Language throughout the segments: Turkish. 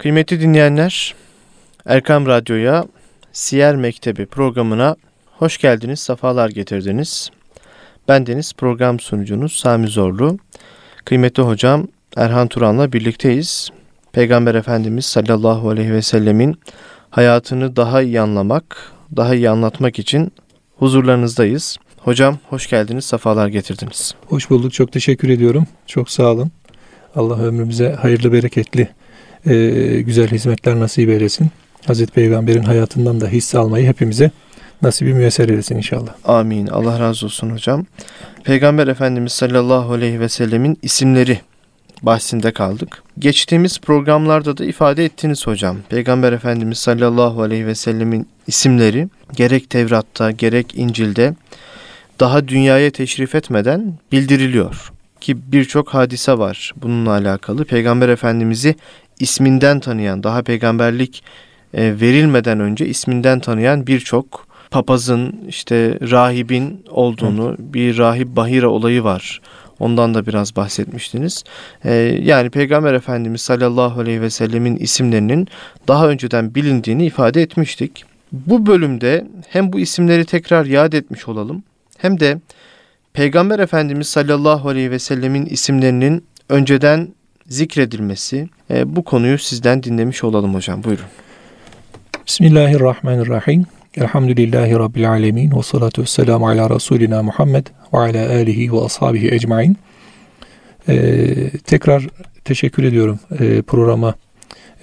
Kıymetli dinleyenler, Erkam Radyo'ya Siyer Mektebi programına hoş geldiniz, sefalar getirdiniz. Ben Deniz program sunucunuz Sami Zorlu. Kıymetli hocam Erhan Turan'la birlikteyiz. Peygamber Efendimiz sallallahu aleyhi ve sellemin hayatını daha iyi anlamak, daha iyi anlatmak için huzurlarınızdayız. Hocam hoş geldiniz, sefalar getirdiniz. Hoş bulduk, çok teşekkür ediyorum. Çok sağ olun. Allah ömrümüze hayırlı, bereketli, e, güzel hizmetler nasip eylesin. Hazreti Peygamber'in hayatından da hisse almayı hepimize nasibi müyesser eylesin inşallah. Amin. Allah razı olsun hocam. Peygamber Efendimiz sallallahu aleyhi ve sellemin isimleri bahsinde kaldık. Geçtiğimiz programlarda da ifade ettiniz hocam. Peygamber Efendimiz sallallahu aleyhi ve sellemin isimleri gerek Tevrat'ta gerek İncil'de daha dünyaya teşrif etmeden bildiriliyor. Ki birçok hadise var bununla alakalı. Peygamber Efendimiz'i isminden tanıyan, daha peygamberlik e, verilmeden önce isminden tanıyan birçok papazın, işte rahibin olduğunu, evet. bir rahip bahira olayı var. Ondan da biraz bahsetmiştiniz. Ee, yani Peygamber Efendimiz sallallahu aleyhi ve sellemin isimlerinin daha önceden bilindiğini ifade etmiştik. Bu bölümde hem bu isimleri tekrar yad etmiş olalım hem de Peygamber Efendimiz sallallahu aleyhi ve sellemin isimlerinin önceden zikredilmesi e, bu konuyu sizden dinlemiş olalım hocam. Buyurun. Bismillahirrahmanirrahim. Elhamdülillahi Rabbil alemin. Ve salatu vesselamu ala Resulina Muhammed ve ala alihi ve ashabihi ecmain. Ee, tekrar teşekkür ediyorum ee, programa.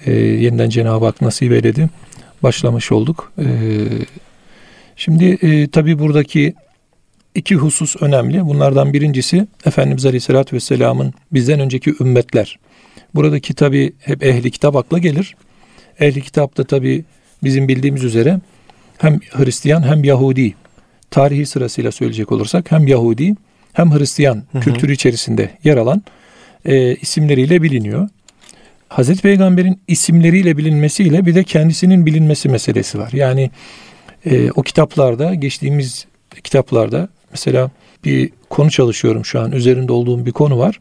Ee, yeniden Cenab-ı Hak nasip eyledi. Başlamış olduk. Ee, şimdi e, tabi buradaki iki husus önemli. Bunlardan birincisi Efendimiz Aleyhisselatü Vesselam'ın bizden önceki ümmetler. Buradaki tabi hep ehli kitap akla gelir. Ehli kitapta tabi bizim bildiğimiz üzere hem Hristiyan hem Yahudi tarihi sırasıyla söyleyecek olursak hem Yahudi hem Hristiyan hı hı. kültürü içerisinde yer alan e, isimleriyle biliniyor. Hazreti Peygamber'in isimleriyle bilinmesiyle bir de kendisinin bilinmesi meselesi var. Yani e, o kitaplarda geçtiğimiz kitaplarda mesela bir konu çalışıyorum şu an üzerinde olduğum bir konu var.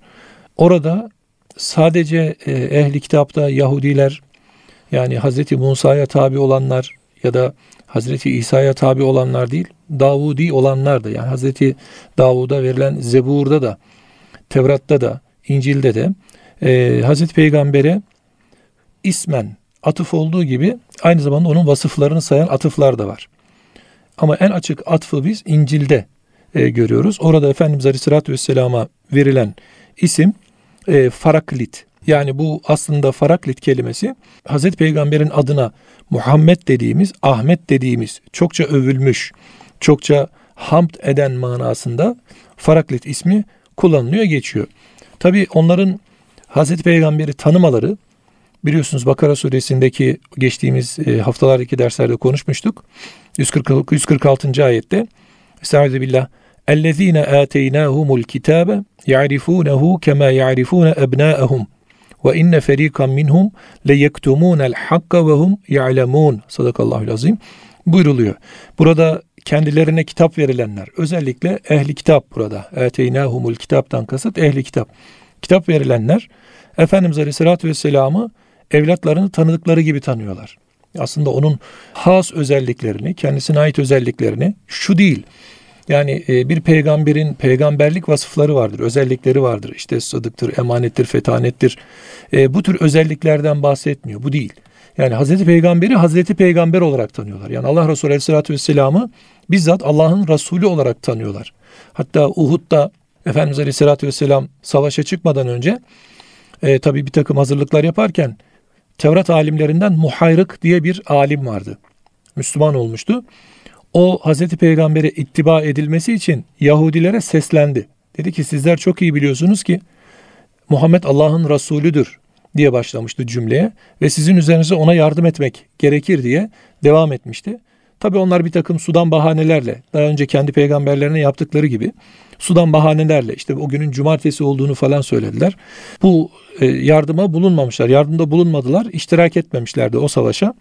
Orada sadece e, ehli kitapta Yahudiler yani Hazreti Musa'ya tabi olanlar ya da Hazreti İsa'ya tabi olanlar değil, Davudi olanlar da yani Hazreti Davud'a verilen Zebur'da da, Tevrat'ta da, İncil'de de e, Hazreti Peygamber'e ismen atıf olduğu gibi aynı zamanda onun vasıflarını sayan atıflar da var. Ama en açık atfı biz İncil'de e, görüyoruz. Orada Efendimiz Aleyhisselatü Vesselam'a verilen isim e, Faraklit. Yani bu aslında Faraklit kelimesi Hazreti Peygamber'in adına Muhammed dediğimiz, Ahmet dediğimiz çokça övülmüş, çokça hamd eden manasında Faraklit ismi kullanılıyor geçiyor. Tabi onların Hazreti Peygamber'i tanımaları biliyorsunuz Bakara suresindeki geçtiğimiz e, haftalardaki derslerde konuşmuştuk. 140, 146. ayette Estaizu billah اَلَّذ۪ينَ آتَيْنَاهُمُ الْكِتَابَ يَعْرِفُونَهُ كَمَا يَعْرِفُونَ أَبْنَاءَهُمْ ve inne ferikan minhum le yektumunel hakka ve hum ya'lemun. Sadakallahu azim. Buyruluyor. Burada kendilerine kitap verilenler, özellikle ehli kitap burada. Eteynahumul kitaptan kasıt ehli kitap. Kitap verilenler Efendimiz Aleyhisselatü Vesselam'ı evlatlarını tanıdıkları gibi tanıyorlar. Aslında onun has özelliklerini, kendisine ait özelliklerini şu değil. Yani e, bir peygamberin peygamberlik vasıfları vardır, özellikleri vardır. İşte sadıktır, emanettir, fetanettir. E, bu tür özelliklerden bahsetmiyor. Bu değil. Yani Hazreti Peygamberi Hazreti Peygamber olarak tanıyorlar. Yani Allah Resulü Aleyhisselatü Vesselam'ı bizzat Allah'ın Resulü olarak tanıyorlar. Hatta Uhud'da Efendimiz Aleyhisselatü Vesselam savaşa çıkmadan önce e, tabi bir takım hazırlıklar yaparken Tevrat alimlerinden Muhayrık diye bir alim vardı. Müslüman olmuştu o Hazreti Peygamber'e ittiba edilmesi için Yahudilere seslendi. Dedi ki sizler çok iyi biliyorsunuz ki Muhammed Allah'ın Resulüdür diye başlamıştı cümleye ve sizin üzerinize ona yardım etmek gerekir diye devam etmişti. Tabi onlar bir takım sudan bahanelerle daha önce kendi peygamberlerine yaptıkları gibi sudan bahanelerle işte o günün cumartesi olduğunu falan söylediler. Bu e, yardıma bulunmamışlar. Yardımda bulunmadılar. iştirak etmemişlerdi o savaşa.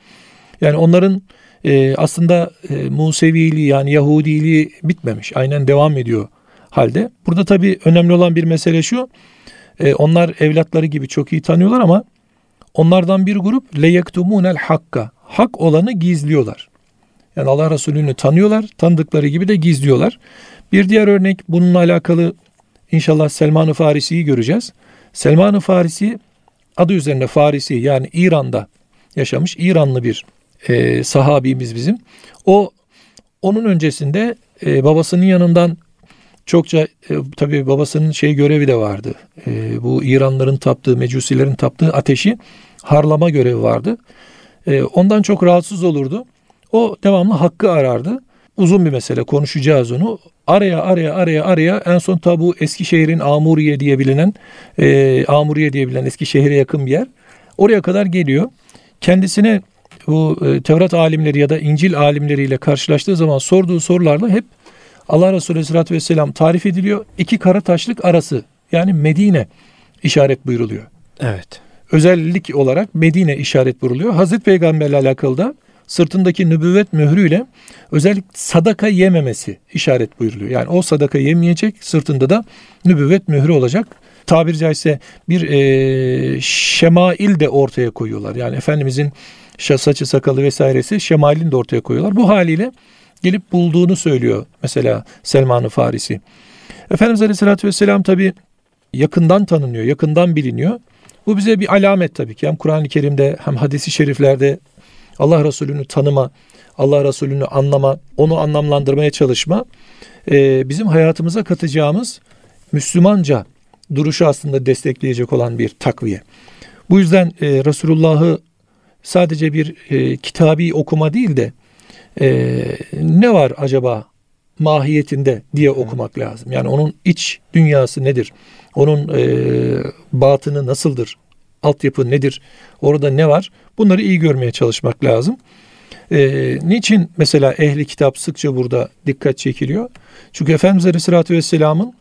Yani onların e, aslında e, Museviliği yani Yahudiliği bitmemiş. Aynen devam ediyor halde. Burada tabii önemli olan bir mesele şu. Onlar evlatları gibi çok iyi tanıyorlar ama Onlardan bir grup leyektumunel hakka. Hak olanı gizliyorlar. Yani Allah Resulü'nü tanıyorlar. Tanıdıkları gibi de gizliyorlar. Bir diğer örnek bununla alakalı inşallah Selman-ı Farisi'yi göreceğiz. Selman-ı Farisi adı üzerinde Farisi yani İran'da yaşamış İranlı bir e, sahabimiz bizim. O onun öncesinde e, babasının yanından çokça e, tabii babasının şey görevi de vardı. E, bu İranların taptığı, Mecusilerin taptığı ateşi harlama görevi vardı. E, ondan çok rahatsız olurdu. O devamlı hakkı arardı. Uzun bir mesele konuşacağız onu. Araya araya araya araya en son tabi bu Eskişehir'in Amuriye diye bilinen e, Amuriye diye bilinen Eskişehir'e yakın bir yer. Oraya kadar geliyor. Kendisine bu e, Tevrat alimleri ya da İncil alimleriyle karşılaştığı zaman sorduğu sorularla hep Allah Resulü Aleyhisselatü Vesselam tarif ediliyor. İki kara taşlık arası yani Medine işaret buyuruluyor. Evet. Özellik olarak Medine işaret buyuruluyor. Hazreti Peygamberle alakalı da sırtındaki nübüvvet mührüyle özellikle sadaka yememesi işaret buyuruluyor. Yani o sadaka yemeyecek sırtında da nübüvvet mührü olacak. Tabiri caizse bir e, şemail de ortaya koyuyorlar. Yani Efendimizin saçı sakalı vesairesi şemalini de ortaya koyuyorlar. Bu haliyle gelip bulduğunu söylüyor mesela Selman-ı Farisi. Efendimiz Aleyhisselatü Vesselam tabi yakından tanınıyor, yakından biliniyor. Bu bize bir alamet tabii ki. Hem Kur'an-ı Kerim'de hem hadisi şeriflerde Allah Resulü'nü tanıma, Allah Resulü'nü anlama, onu anlamlandırmaya çalışma e, bizim hayatımıza katacağımız Müslümanca duruşu aslında destekleyecek olan bir takviye. Bu yüzden e, Resulullah'ı sadece bir e, kitabi okuma değil de e, ne var acaba mahiyetinde diye okumak lazım. Yani onun iç dünyası nedir? Onun e, batını nasıldır? Altyapı nedir? Orada ne var? Bunları iyi görmeye çalışmak lazım. E, niçin mesela ehli kitap sıkça burada dikkat çekiliyor? Çünkü Efendimiz Aleyhisselatü Vesselam'ın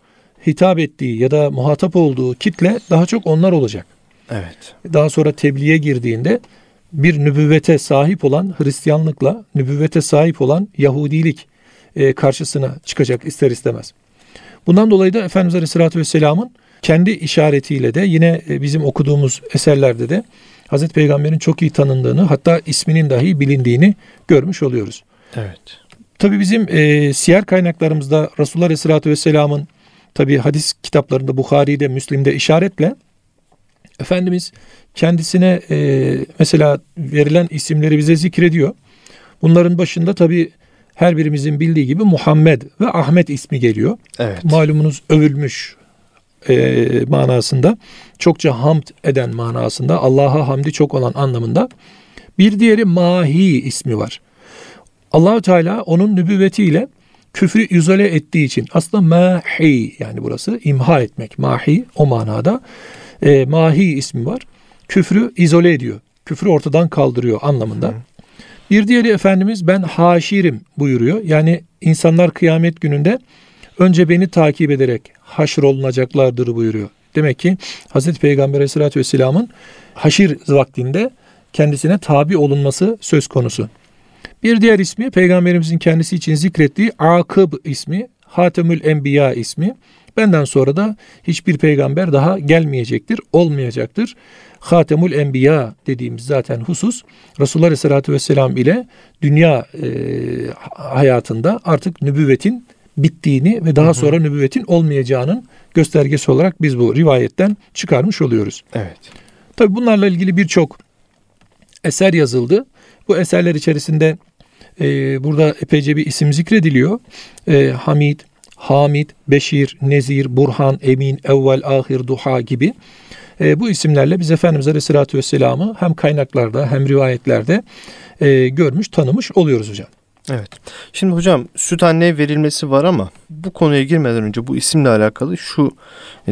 hitap ettiği ya da muhatap olduğu kitle daha çok onlar olacak. Evet. Daha sonra tebliğe girdiğinde bir nübüvvete sahip olan Hristiyanlıkla nübüvvete sahip olan Yahudilik e, karşısına çıkacak ister istemez. Bundan dolayı da Efendimiz Aleyhisselatü Vesselam'ın kendi işaretiyle de yine e, bizim okuduğumuz eserlerde de Hazreti Peygamber'in çok iyi tanındığını hatta isminin dahi bilindiğini görmüş oluyoruz. Evet. Tabi bizim e, siyer kaynaklarımızda Resulullah Aleyhisselatü Vesselam'ın tabi hadis kitaplarında Bukhari'de, Müslim'de işaretle Efendimiz kendisine e, mesela verilen isimleri bize zikrediyor. Bunların başında tabi her birimizin bildiği gibi Muhammed ve Ahmet ismi geliyor. Evet. Malumunuz övülmüş e, manasında, çokça hamd eden manasında, Allah'a hamdi çok olan anlamında. Bir diğeri Mahi ismi var. Allahü Teala onun nübüvvetiyle küfrü izole ettiği için aslında mahi yani burası imha etmek mahi o manada e, mahi ismi var. Küfrü izole ediyor. Küfrü ortadan kaldırıyor anlamında. Hı. Bir diğeri Efendimiz ben haşirim buyuruyor. Yani insanlar kıyamet gününde önce beni takip ederek haşrolunacaklardır buyuruyor. Demek ki Hazreti Peygamber Aleyhisselatü Vesselam'ın haşir vaktinde kendisine tabi olunması söz konusu. Bir diğer ismi Peygamberimizin kendisi için zikrettiği Akıb ismi, Hatemül Enbiya ismi. Benden sonra da hiçbir peygamber daha gelmeyecektir, olmayacaktır. Hatemul Enbiya dediğimiz zaten husus Resulullah Aleyhisselatü Vesselam ile dünya e, hayatında artık nübüvvetin bittiğini ve daha sonra nübüvvetin olmayacağının göstergesi olarak biz bu rivayetten çıkarmış oluyoruz. Evet. Tabi bunlarla ilgili birçok eser yazıldı. Bu eserler içerisinde e, burada epeyce bir isim zikrediliyor. E, Hamid, Hamid, Beşir, Nezir, Burhan, Emin, Evvel, Ahir, Duha gibi. E, bu isimlerle biz Efendimiz Aleyhisselatü Vesselam'ı hem kaynaklarda hem rivayetlerde e, görmüş, tanımış oluyoruz hocam. Evet. Şimdi hocam süt anneye verilmesi var ama bu konuya girmeden önce bu isimle alakalı şu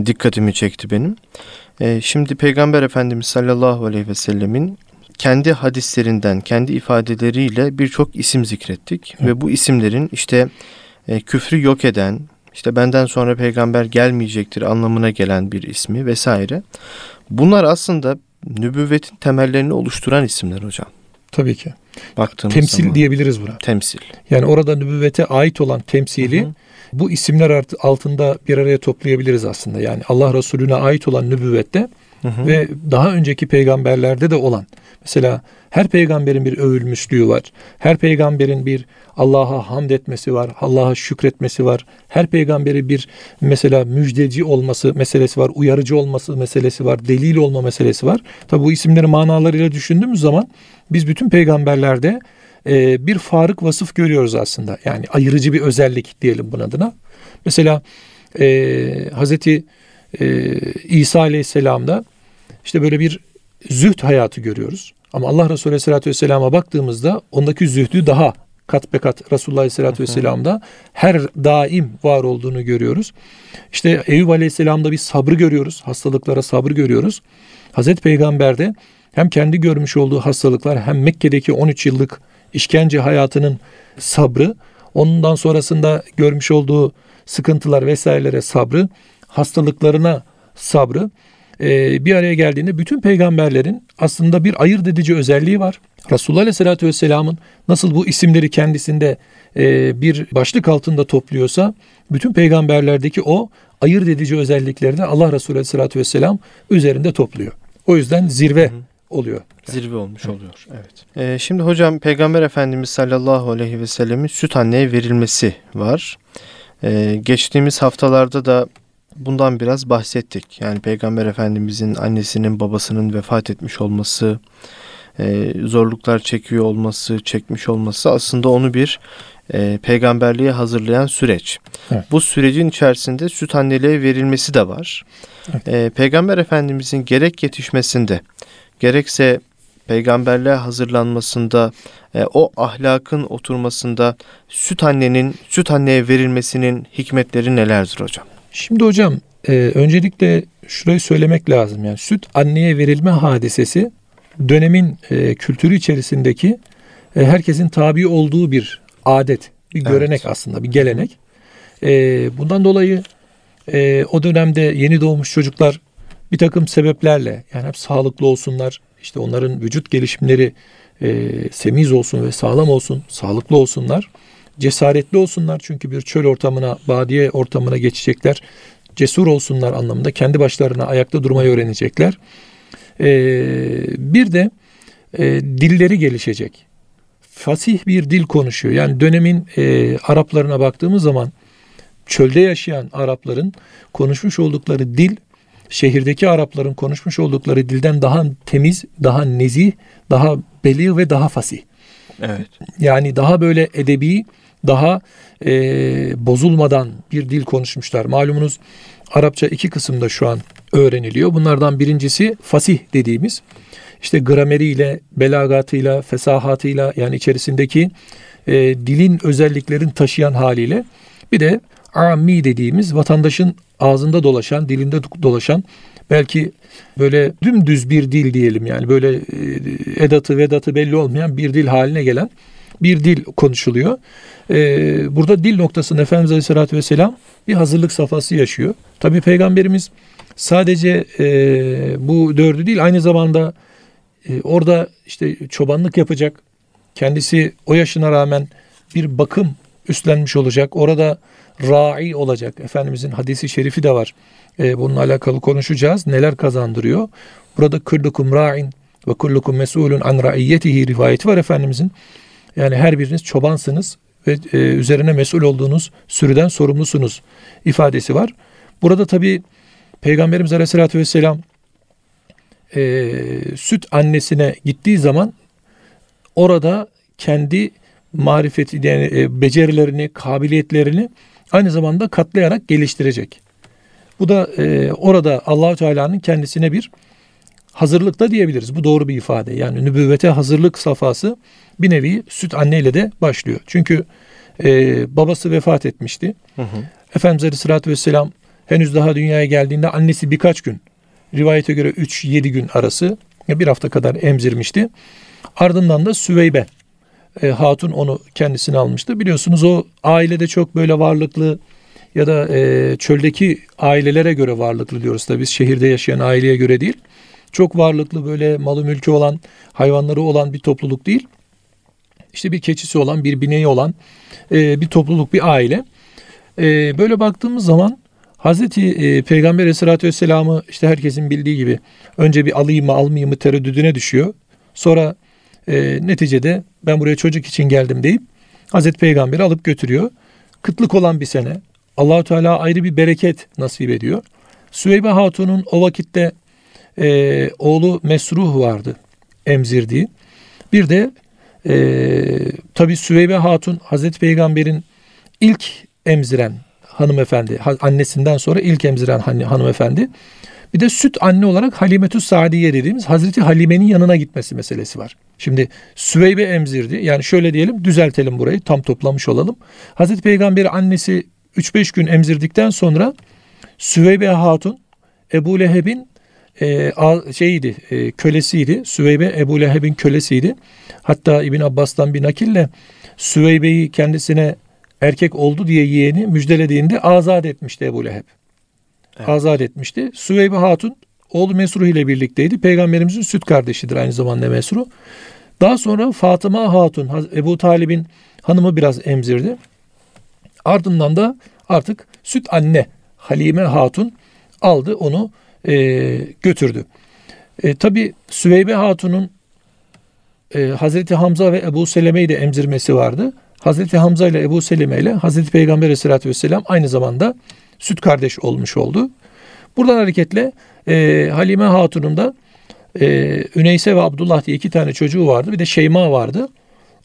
dikkatimi çekti benim. E, şimdi Peygamber Efendimiz sallallahu aleyhi ve sellemin kendi hadislerinden, kendi ifadeleriyle birçok isim zikrettik. Hı. Ve bu isimlerin işte e, küfrü yok eden, işte benden sonra peygamber gelmeyecektir anlamına gelen bir ismi vesaire. Bunlar aslında nübüvvetin temellerini oluşturan isimler hocam. Tabii ki. Baktığımız temsil zaman. diyebiliriz buna. Temsil. Yani orada nübüvvete ait olan temsili hı hı. bu isimler altında bir araya toplayabiliriz aslında. Yani Allah Resulüne ait olan nübüvvette Hı ve daha önceki peygamberlerde de olan. Mesela her peygamberin bir övülmüşlüğü var. Her peygamberin bir Allah'a hamd etmesi var. Allah'a şükretmesi var. Her peygamberi bir mesela müjdeci olması meselesi var. Uyarıcı olması meselesi var. Delil olma meselesi var. Tabi bu isimleri manalarıyla düşündüğümüz zaman biz bütün peygamberlerde e, bir farık vasıf görüyoruz aslında. Yani ayırıcı bir özellik diyelim bunun adına. Mesela e, Hazreti e, İsa Aleyhisselam'da işte böyle bir zühd hayatı görüyoruz. Ama Allah Resulü Aleyhisselatü Vesselam'a baktığımızda ondaki zühdü daha kat be kat Resulullah Aleyhisselatü Vesselam'da her daim var olduğunu görüyoruz. İşte Eyüp Aleyhisselam'da bir sabrı görüyoruz. Hastalıklara sabrı görüyoruz. Hazreti Peygamber'de hem kendi görmüş olduğu hastalıklar hem Mekke'deki 13 yıllık işkence hayatının sabrı, ondan sonrasında görmüş olduğu sıkıntılar vesairelere sabrı, hastalıklarına sabrı e, bir araya geldiğinde bütün peygamberlerin aslında bir ayırt edici özelliği var. Resulullah Aleyhisselatü Vesselam'ın nasıl bu isimleri kendisinde e, bir başlık altında topluyorsa bütün peygamberlerdeki o ayırt edici özellikleri de Allah Resulü Aleyhisselatü Vesselam üzerinde topluyor. O yüzden zirve Hı hı. oluyor. Zirve olmuş oluyor. Evet. Ee, şimdi hocam Peygamber Efendimiz sallallahu aleyhi ve sellemin süt anneye verilmesi var. Ee, geçtiğimiz haftalarda da bundan biraz bahsettik. Yani Peygamber Efendimizin annesinin babasının vefat etmiş olması, e, zorluklar çekiyor olması, çekmiş olması aslında onu bir e, peygamberliğe hazırlayan süreç. Evet. Bu sürecin içerisinde süt anneliğe verilmesi de var. Evet. E, Peygamber Efendimizin gerek yetişmesinde, gerekse peygamberliğe hazırlanmasında, e, o ahlakın oturmasında süt annenin, süt anneye verilmesinin hikmetleri nelerdir hocam? Şimdi hocam e, öncelikle şurayı söylemek lazım. Yani süt anneye verilme hadisesi dönemin e, kültürü içerisindeki e, herkesin tabi olduğu bir adet, bir Evet. görenek aslında, bir gelenek. E, bundan dolayı e, o dönemde yeni doğmuş çocuklar bir takım sebeplerle yani hep sağlıklı olsunlar, işte onların vücut gelişimleri e, semiz olsun ve sağlam olsun, sağlıklı olsunlar, cesaretli olsunlar çünkü bir çöl ortamına, badiye ortamına geçecekler. Cesur olsunlar anlamında kendi başlarına ayakta durmayı öğrenecekler. E, bir de e, dilleri gelişecek. Fasih bir dil konuşuyor. Yani dönemin e, Araplarına baktığımız zaman çölde yaşayan Arapların konuşmuş oldukları dil şehirdeki Arapların konuşmuş oldukları dilden daha temiz, daha nezih, daha beli ve daha fasih. Evet. Yani daha böyle edebi, daha e, bozulmadan bir dil konuşmuşlar. Malumunuz Arapça iki kısımda şu an öğreniliyor. Bunlardan birincisi fasih dediğimiz işte grameriyle, belagatıyla, fesahatıyla yani içerisindeki e, dilin özelliklerin taşıyan haliyle bir de ammi dediğimiz vatandaşın ağzında dolaşan, dilinde dolaşan belki böyle dümdüz bir dil diyelim yani böyle e, edatı vedatı belli olmayan bir dil haline gelen bir dil konuşuluyor. E, burada dil noktasında Efendimiz Aleyhisselatü Vesselam bir hazırlık safhası yaşıyor. Tabi Peygamberimiz sadece e, bu dördü değil aynı zamanda e, orada işte çobanlık yapacak. Kendisi o yaşına rağmen bir bakım üstlenmiş olacak. Orada ra'i olacak. Efendimizin hadisi şerifi de var. E, bununla alakalı konuşacağız. Neler kazandırıyor? Burada kullukum ra'in ve kullukum mesulun an ra'iyyetihi rivayeti var Efendimizin. Yani her biriniz çobansınız ve e, üzerine mesul olduğunuz sürüden sorumlusunuz ifadesi var. Burada tabi Peygamberimiz Aleyhisselatü Vesselam e, süt annesine gittiği zaman orada kendi marifeti yani e, becerilerini, kabiliyetlerini aynı zamanda katlayarak geliştirecek. Bu da e, orada Allahu Teala'nın kendisine bir hazırlıkta diyebiliriz. Bu doğru bir ifade. Yani nübüvvete hazırlık safhası bir nevi süt anneyle de başlıyor. Çünkü e, babası vefat etmişti. Hı hı. Efendimiz Aleyhisselatü Vesselam henüz daha dünyaya geldiğinde annesi birkaç gün rivayete göre 3-7 gün arası bir hafta kadar emzirmişti. Ardından da Süveybe e, hatun onu kendisine almıştı. Biliyorsunuz o ailede çok böyle varlıklı ya da e, çöldeki ailelere göre varlıklı diyoruz tabii biz şehirde yaşayan aileye göre değil. Çok varlıklı böyle malı mülkü olan hayvanları olan bir topluluk değil. İşte bir keçisi olan bir bineği olan e, bir topluluk bir aile. E, böyle baktığımız zaman Hazreti e, Peygamber Aleyhisselatü Vesselam'ı işte herkesin bildiği gibi önce bir alayım mı almayayım mı tereddüdüne düşüyor. Sonra e, neticede ben buraya çocuk için geldim deyip Hazreti Peygamber'i alıp götürüyor. Kıtlık olan bir sene. Allahu Teala ayrı bir bereket nasip ediyor. Süveybe Hatun'un o vakitte e, oğlu Mesruh vardı emzirdiği. Bir de e, tabi Süveybe Hatun Hazreti Peygamber'in ilk emziren hanımefendi, annesinden sonra ilk emziren hanımefendi. Bir de süt anne olarak Halimetü Sadiye dediğimiz Hazreti Halime'nin yanına gitmesi meselesi var. Şimdi Süveybe emzirdi. Yani şöyle diyelim düzeltelim burayı tam toplamış olalım. Hazreti Peygamber'i annesi 3-5 gün emzirdikten sonra Süveybe Hatun Ebu Leheb'in e, şeydi e, kölesiydi. Süveybe Ebu Leheb'in kölesiydi. Hatta İbn Abbas'tan bir nakille Süveybe'yi kendisine erkek oldu diye yeğeni müjdelediğinde azat etmişti Ebu Leheb. Evet. Azat etmişti. Süveybe Hatun oğlu Mesruh ile birlikteydi. Peygamberimizin süt kardeşidir aynı zamanda Mesruh. Daha sonra Fatıma Hatun Ebu Talib'in hanımı biraz emzirdi. Ardından da artık süt anne Halime Hatun aldı onu e, götürdü. E, Tabi Süveybe Hatun'un e, Hazreti Hamza ve Ebu Seleme'yi de emzirmesi vardı. Hazreti Hamza ile Ebu Selime ile Hazreti Peygamber Aleyhisselatü Vesselam aynı zamanda süt kardeş olmuş oldu. Buradan hareketle e, Halime Hatun'un da e, Üneyse ve Abdullah diye iki tane çocuğu vardı. Bir de Şeyma vardı.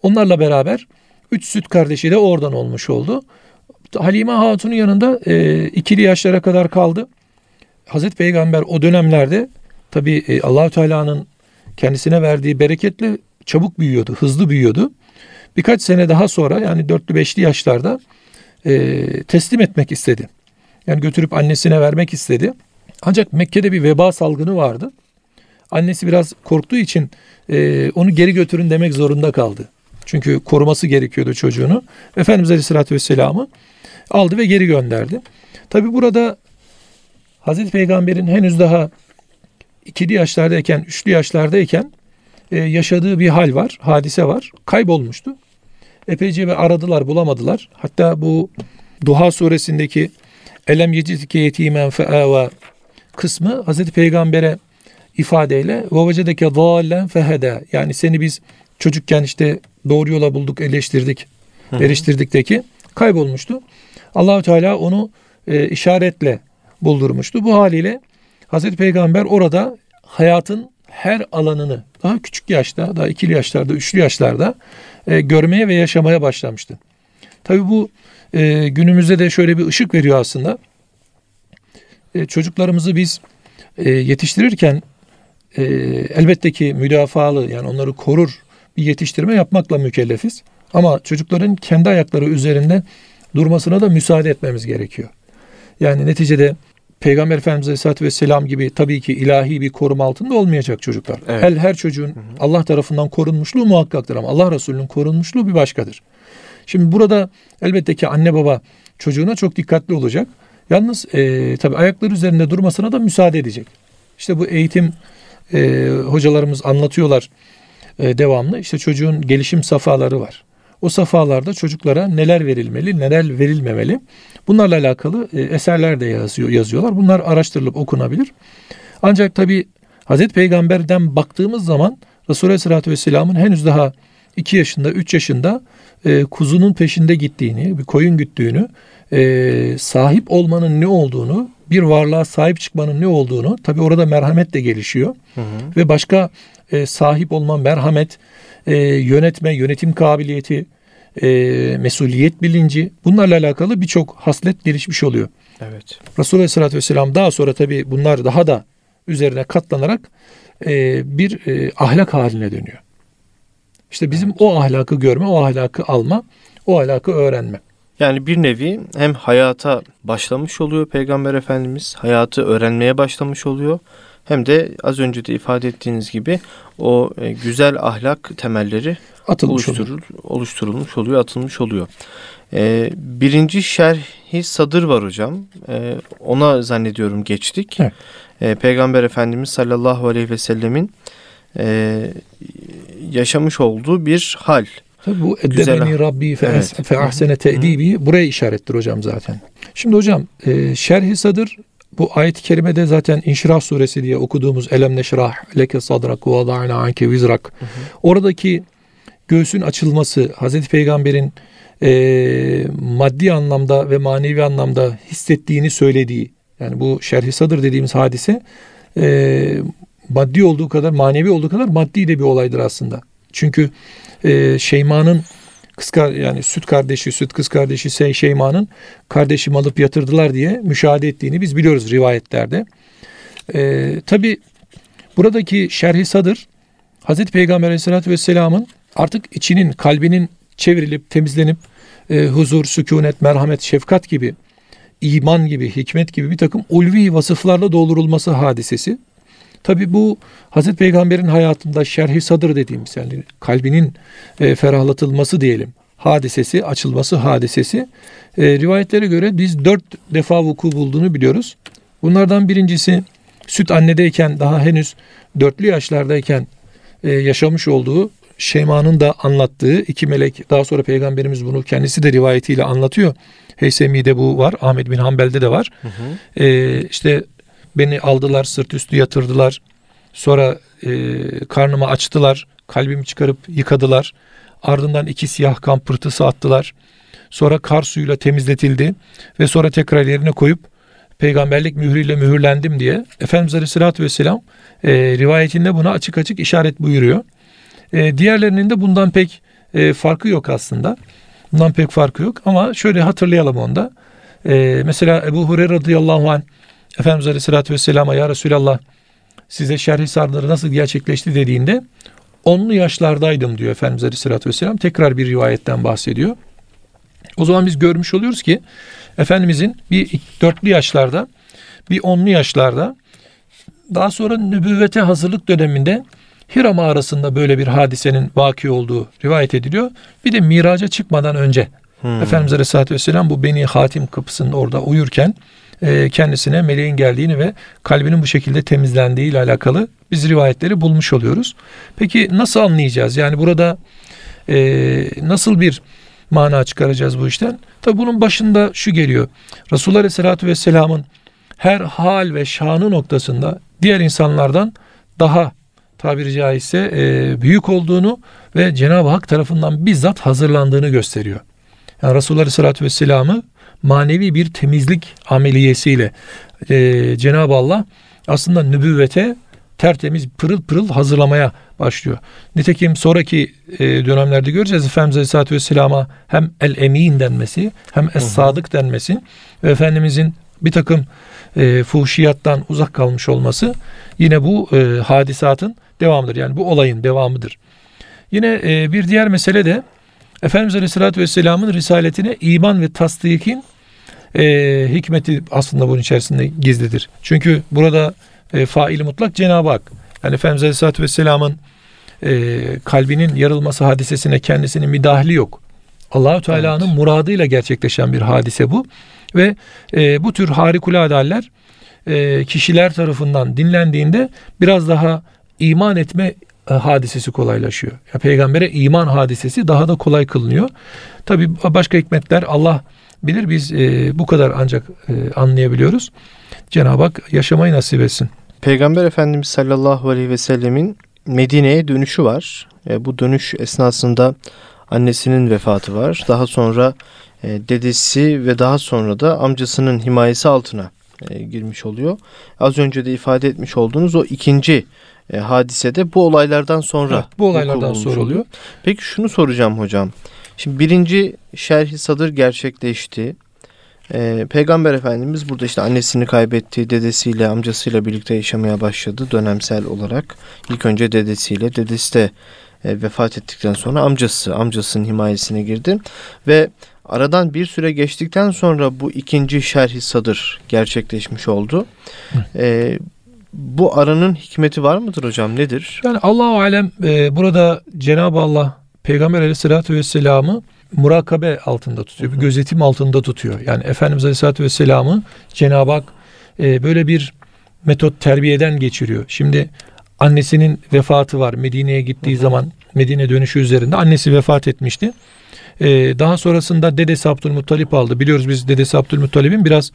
Onlarla beraber üç süt kardeşi de oradan olmuş oldu. Halime Hatun'un yanında e, ikili yaşlara kadar kaldı. Hazreti Peygamber o dönemlerde tabi e, Allahü Teala'nın kendisine verdiği bereketle çabuk büyüyordu, hızlı büyüyordu. Birkaç sene daha sonra yani dörtlü beşli yaşlarda e, teslim etmek istedi. Yani götürüp annesine vermek istedi. Ancak Mekke'de bir veba salgını vardı. Annesi biraz korktuğu için e, onu geri götürün demek zorunda kaldı. Çünkü koruması gerekiyordu çocuğunu. Efendimiz Aleyhisselatü Vesselam'ı aldı ve geri gönderdi. Tabi burada Hazreti Peygamber'in henüz daha ikili yaşlardayken, üçlü yaşlardayken e, yaşadığı bir hal var, hadise var. Kaybolmuştu. Epeyce ve aradılar, bulamadılar. Hatta bu Duha suresindeki Elem yecidike yetimen fe'ava kısmı Hazreti Peygamber'e ifadeyle ve vecedeke zallen fehede yani seni biz çocukken işte doğru yola bulduk, eleştirdik, eriştirdikteki kaybolmuştu. Allahü Teala onu e, işaretle buldurmuştu. Bu haliyle Hazreti Peygamber orada hayatın her alanını daha küçük yaşta, daha ikili yaşlarda, üçlü yaşlarda e, görmeye ve yaşamaya başlamıştı. Tabi bu e, günümüzde de şöyle bir ışık veriyor aslında. E, çocuklarımızı biz e, yetiştirirken e, elbette ki müdafalı yani onları korur bir yetiştirme yapmakla mükellefiz. Ama çocukların kendi ayakları üzerinde durmasına da müsaade etmemiz gerekiyor. Yani neticede Peygamber Efendimiz Aleyhisselatü Vesselam gibi tabii ki ilahi bir koruma altında olmayacak çocuklar. Evet. Her, her çocuğun Allah tarafından korunmuşluğu muhakkaktır ama Allah Resulü'nün korunmuşluğu bir başkadır. Şimdi burada elbette ki anne baba çocuğuna çok dikkatli olacak. Yalnız e, tabii ayakları üzerinde durmasına da müsaade edecek. İşte bu eğitim e, hocalarımız anlatıyorlar e, devamlı. İşte çocuğun gelişim safhaları var. O safhalarda çocuklara neler verilmeli, neler verilmemeli. Bunlarla alakalı e, eserler de yazıyor, yazıyorlar. Bunlar araştırılıp okunabilir. Ancak tabi Hazreti Peygamber'den baktığımız zaman Resulü Aleyhisselatü Vesselam'ın henüz daha 2 yaşında, 3 yaşında e, kuzunun peşinde gittiğini, bir koyun güttüğünü, e, sahip olmanın ne olduğunu, bir varlığa sahip çıkmanın ne olduğunu, tabi orada merhamet de gelişiyor. Hı hı. Ve başka e, sahip olma, merhamet, e, yönetme, yönetim kabiliyeti, e, mesuliyet bilinci bunlarla alakalı birçok haslet gelişmiş oluyor. Evet. Resulullah Aleyhisselatü Vesselam daha sonra tabi bunlar daha da üzerine katlanarak e, bir e, ahlak haline dönüyor. İşte bizim evet. o ahlakı görme, o ahlakı alma, o ahlakı öğrenme. Yani bir nevi hem hayata başlamış oluyor Peygamber Efendimiz, hayatı öğrenmeye başlamış oluyor hem de az önce de ifade ettiğiniz gibi o e, güzel ahlak temelleri atılmış oluşturul, oluyor. oluşturulmuş oluyor, atılmış oluyor. Ee, birinci şerhi sadır var hocam. Ee, ona zannediyorum geçtik. Evet. Ee, Peygamber Efendimiz sallallahu aleyhi ve sellemin e, yaşamış olduğu bir hal. Tabii bu eddebeni Rabbi fe, Evet. fe ahsene te'dibi buraya işarettir hocam zaten. Şimdi hocam e, şerhi sadır bu ayet-i kerimede zaten İnşirah suresi diye okuduğumuz Elem neşrah leke sadrak ve vada'na anke vizrak. Oradaki göğsün açılması Hazreti Peygamber'in e, maddi anlamda ve manevi anlamda hissettiğini söylediği yani bu şerhi sadır dediğimiz hadise e, maddi olduğu kadar manevi olduğu kadar maddi de bir olaydır aslında. Çünkü e, Şeyma'nın kız yani süt kardeşi, süt kız kardeşi Şey- Şeyma'nın kardeşim alıp yatırdılar diye müşahede ettiğini biz biliyoruz rivayetlerde. E, Tabi buradaki şerhi sadır Hazreti Peygamber Aleyhisselatü Vesselam'ın artık içinin, kalbinin çevrilip, temizlenip e, huzur, sükunet, merhamet, şefkat gibi, iman gibi, hikmet gibi bir takım ulvi vasıflarla doldurulması hadisesi. Tabi bu Hazreti Peygamber'in hayatında şerhi sadır dediğimiz yani kalbinin e, ferahlatılması diyelim hadisesi, açılması hadisesi e, rivayetlere göre biz dört defa vuku bulduğunu biliyoruz. Bunlardan birincisi süt annedeyken daha henüz dörtlü yaşlardayken e, yaşamış olduğu Şeyma'nın da anlattığı iki melek daha sonra peygamberimiz bunu kendisi de rivayetiyle anlatıyor. Heysemi'de bu var. Ahmet bin Hanbel'de de var. E, işte beni aldılar sırt üstü yatırdılar. Sonra e, karnımı açtılar. Kalbimi çıkarıp yıkadılar. Ardından iki siyah kan pırtısı attılar. Sonra kar suyuyla temizletildi. Ve sonra tekrar yerine koyup peygamberlik mührüyle mühürlendim diye Efendimiz Aleyhisselatü Vesselam e, rivayetinde buna açık açık işaret buyuruyor. E, diğerlerinin de bundan pek e, farkı yok aslında. Bundan pek farkı yok ama şöyle hatırlayalım onda. E, mesela Ebu Hureyre radıyallahu anh Efendimiz Aleyhisselatü Vesselam'a ya Resulallah size şerhi sarları nasıl gerçekleşti dediğinde onlu yaşlardaydım diyor Efendimiz Aleyhisselatü Vesselam. Tekrar bir rivayetten bahsediyor. O zaman biz görmüş oluyoruz ki Efendimizin bir dörtlü yaşlarda bir onlu yaşlarda daha sonra nübüvvete hazırlık döneminde Hira mağarasında böyle bir hadisenin vaki olduğu rivayet ediliyor. Bir de miraca çıkmadan önce Hmm. Efendimiz Aleyhisselatü Vesselam bu Beni Hatim kapısının orada uyurken e, kendisine meleğin geldiğini ve kalbinin bu şekilde temizlendiği ile alakalı biz rivayetleri bulmuş oluyoruz. Peki nasıl anlayacağız? Yani burada e, nasıl bir mana çıkaracağız bu işten? Tabi bunun başında şu geliyor. Resulullah Aleyhisselatü Vesselam'ın her hal ve şanı noktasında diğer insanlardan daha tabiri caizse e, büyük olduğunu ve Cenab-ı Hak tarafından bizzat hazırlandığını gösteriyor. Yani Resulullah Aleyhisselatü Vesselam'ı manevi bir temizlik ameliyesiyle e, Cenab-ı Allah aslında nübüvvete tertemiz pırıl pırıl hazırlamaya başlıyor. Nitekim sonraki e, dönemlerde göreceğiz Efendimiz Aleyhisselatü Vesselam'a hem el emin denmesi hem es sadık denmesi ve Efendimizin bir takım e, fuhşiyattan uzak kalmış olması yine bu e, hadisatın devamıdır. Yani bu olayın devamıdır. Yine e, bir diğer mesele de Efendimiz Aleyhisselatü Vesselam'ın risaletine iman ve tasdikin e, hikmeti aslında bunun içerisinde gizlidir. Çünkü burada e, faili mutlak Cenab-ı Hak. Yani Efendimiz Aleyhisselatü Vesselam'ın e, kalbinin yarılması hadisesine kendisinin müdahili yok. Allahu Teala'nın Evet. muradıyla gerçekleşen bir hadise bu ve e, bu tür harikulade haller e, kişiler tarafından dinlendiğinde biraz daha iman etme hadisesi kolaylaşıyor. Ya peygambere iman hadisesi daha da kolay kılınıyor. Tabi başka hikmetler Allah bilir biz e, bu kadar ancak e, anlayabiliyoruz. Cenab-ı Hak yaşamayı nasip etsin. Peygamber Efendimiz sallallahu aleyhi ve sellemin Medine'ye dönüşü var. E, bu dönüş esnasında annesinin vefatı var. Daha sonra e, dedesi ve daha sonra da amcasının himayesi altına e, girmiş oluyor. Az önce de ifade etmiş olduğunuz o ikinci e, hadisede bu olaylardan sonra Evet, bu olaylardan sonra oluyor. Peki şunu soracağım hocam. Şimdi birinci şerhi sadır gerçekleşti. Ee, Peygamber Efendimiz burada işte annesini kaybetti, dedesiyle, amcasıyla birlikte yaşamaya başladı dönemsel olarak. İlk önce dedesiyle, dedesi de e, vefat ettikten sonra amcası, amcasının himayesine girdi. Ve aradan bir süre geçtikten sonra bu ikinci şerhi sadır gerçekleşmiş oldu. Ee, bu aranın hikmeti var mıdır hocam? Nedir? Yani Allahu alem e, burada Cenab-ı Allah Peygamber Aleyhisselatü Vesselam'ı murakabe altında tutuyor. Bir gözetim altında tutuyor. Yani Efendimiz Aleyhisselatü Vesselam'ı Cenab-ı Hak e, böyle bir metot terbiyeden geçiriyor. Şimdi annesinin vefatı var. Medine'ye gittiği zaman Medine dönüşü üzerinde annesi vefat etmişti. Ee, daha sonrasında dedesi Abdülmuttalip aldı. Biliyoruz biz dedesi Abdülmuttalip'in biraz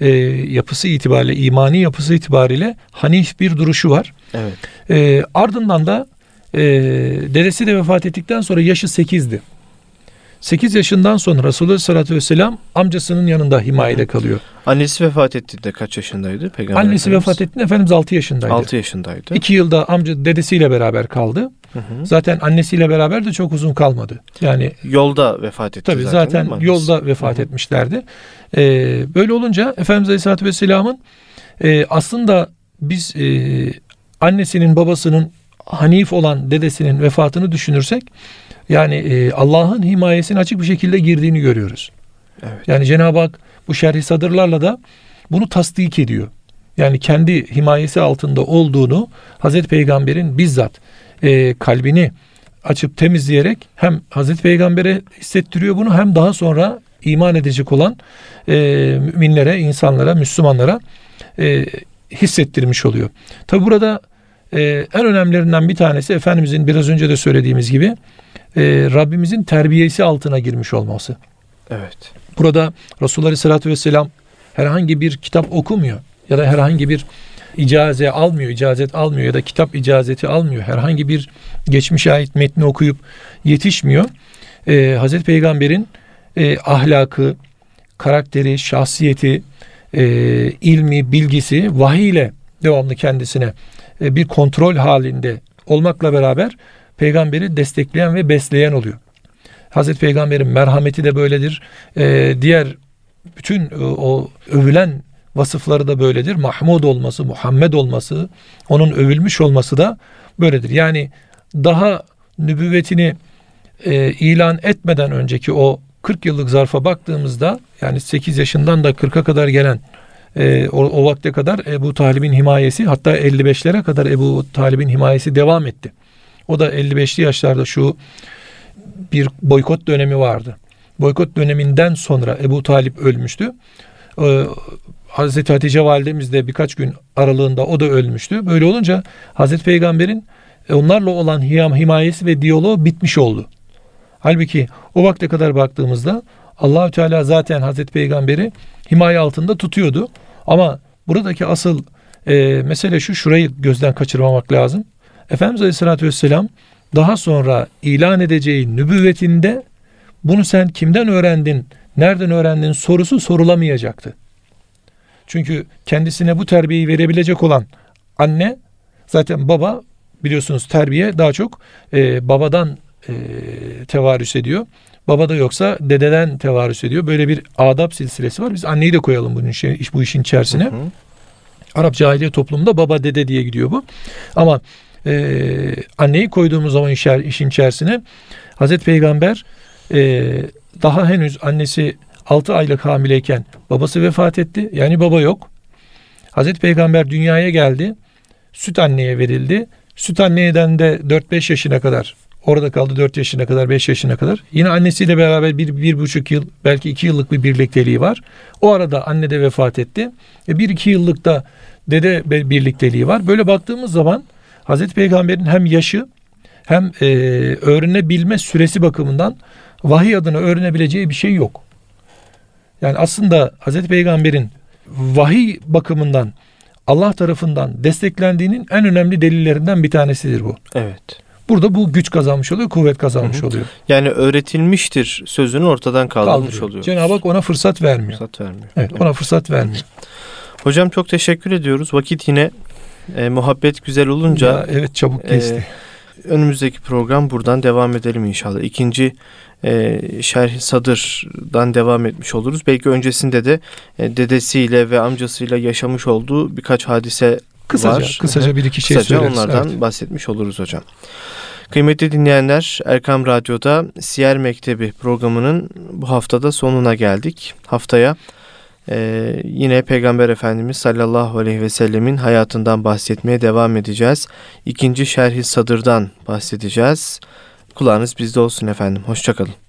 e, yapısı itibariyle, imani yapısı itibariyle hanif bir duruşu var. Evet. E, ardından da e, dedesi de vefat ettikten sonra yaşı 8'di. 8 yaşından sonra Resulullah Aleyhisselatü Vesselam amcasının yanında himayede kalıyor. Annesi vefat ettiğinde kaç yaşındaydı Peygamber Annesi Efendimiz? vefat ettiğinde Efendimiz 6 yaşındaydı. 6 yaşındaydı. 2 yılda amca dedesiyle beraber kaldı. Hı hı. Zaten annesiyle beraber de çok uzun kalmadı. Yani Yolda vefat etti tabii zaten. zaten, yolda vefat Hı hı. etmişlerdi. Ee, böyle olunca Efendimiz Aleyhisselatü Vesselam'ın e, aslında biz e, annesinin babasının Hanif olan dedesinin vefatını düşünürsek yani e, Allah'ın himayesine açık bir şekilde girdiğini görüyoruz. Evet. Yani Cenab-ı Hak bu şerhi sadırlarla da bunu tasdik ediyor. Yani kendi himayesi altında olduğunu Hazreti Peygamber'in bizzat e, kalbini açıp temizleyerek hem Hazreti Peygamber'e hissettiriyor bunu hem daha sonra iman edecek olan e, müminlere, insanlara, Müslümanlara e, hissettirmiş oluyor. Tabi burada e, en önemlilerinden bir tanesi Efendimizin biraz önce de söylediğimiz gibi e, Rabbimizin terbiyesi altına girmiş olması. Evet. Burada Resulullah Aleyhisselatü Vesselam herhangi bir kitap okumuyor ya da herhangi bir icaze almıyor, icazet almıyor ya da kitap icazeti almıyor. Herhangi bir geçmişe ait metni okuyup yetişmiyor. Ee, Hazreti Peygamber'in e, ahlakı, karakteri, şahsiyeti, e, ilmi, bilgisi vahiy ile devamlı kendisine bir kontrol halinde olmakla beraber peygamberi destekleyen ve besleyen oluyor. Hazreti Peygamber'in merhameti de böyledir. Ee, diğer bütün e, o övülen vasıfları da böyledir. Mahmud olması, Muhammed olması, onun övülmüş olması da böyledir. Yani daha nübüvvetini e, ilan etmeden önceki o 40 yıllık zarfa baktığımızda yani 8 yaşından da 40'a kadar gelen e, o, o vakte kadar Ebu Talib'in himayesi hatta 55'lere kadar Ebu Talib'in himayesi devam etti. O da 55'li yaşlarda şu bir boykot dönemi vardı. Boykot döneminden sonra Ebu Talip ölmüştü. Ee, Hazreti Hatice validemiz de birkaç gün aralığında o da ölmüştü. Böyle olunca Hazreti Peygamber'in e, onlarla olan hiyam himayesi ve diyaloğu bitmiş oldu. Halbuki o vakte kadar baktığımızda Allahü Teala zaten Hazreti Peygamber'i himaye altında tutuyordu. Ama buradaki asıl e, mesele şu şurayı gözden kaçırmamak lazım. Efendimiz Aleyhisselatü Vesselam daha sonra ilan edeceği nübüvvetinde bunu sen kimden öğrendin, nereden öğrendin sorusu sorulamayacaktı. Çünkü kendisine bu terbiyeyi verebilecek olan anne zaten baba biliyorsunuz terbiye daha çok e, babadan e, tevarüs ediyor. Baba da yoksa dededen tevarüs ediyor. Böyle bir adab silsilesi var. Biz anneyi de koyalım bunun işi, bu işin içerisine. Hı hı. Arap cahiliye toplumunda baba dede diye gidiyor bu. Ama e, anneyi koyduğumuz zaman işer, işin içerisine Hazreti Peygamber e, daha henüz annesi 6 aylık hamileyken babası vefat etti. Yani baba yok. Hazreti Peygamber dünyaya geldi. Süt anneye verildi. Süt anneden de 4-5 yaşına kadar orada kaldı 4 yaşına kadar 5 yaşına kadar. Yine annesiyle beraber bir, bir buçuk yıl belki iki yıllık bir birlikteliği var. O arada anne de vefat etti. E, bir iki yıllık da dede birlikteliği var. Böyle baktığımız zaman Hazreti Peygamber'in hem yaşı hem e, öğrenebilme süresi bakımından vahiy adına öğrenebileceği bir şey yok. Yani aslında Hazreti Peygamber'in vahiy bakımından Allah tarafından desteklendiğinin en önemli delillerinden bir tanesidir bu. Evet. Burada bu güç kazanmış oluyor, kuvvet kazanmış Hı hı. oluyor. Yani öğretilmiştir sözünü ortadan kaldırmış Kaldırıyor. oluyor. Cenab-ı Hak ona fırsat vermiyor. Fırsat vermiyor. Evet, ona fırsat vermiyor. Hocam çok teşekkür ediyoruz. Vakit yine e, muhabbet güzel olunca Ya, evet çabuk e, geçti. önümüzdeki program buradan devam edelim inşallah. İkinci e, şerh sadırdan devam etmiş oluruz. Belki öncesinde de e, dedesiyle ve amcasıyla yaşamış olduğu birkaç hadise kısaca, var. kısaca bir iki şey Kısaca söyleriz. onlardan Evet. bahsetmiş oluruz hocam. Kıymetli dinleyenler Erkam Radyo'da Siyer Mektebi programının bu haftada sonuna geldik. Haftaya e, yine Peygamber Efendimiz sallallahu aleyhi ve sellemin hayatından bahsetmeye devam edeceğiz. İkinci Şerhi Sadır'dan bahsedeceğiz. Kulağınız bizde olsun efendim. Hoşçakalın.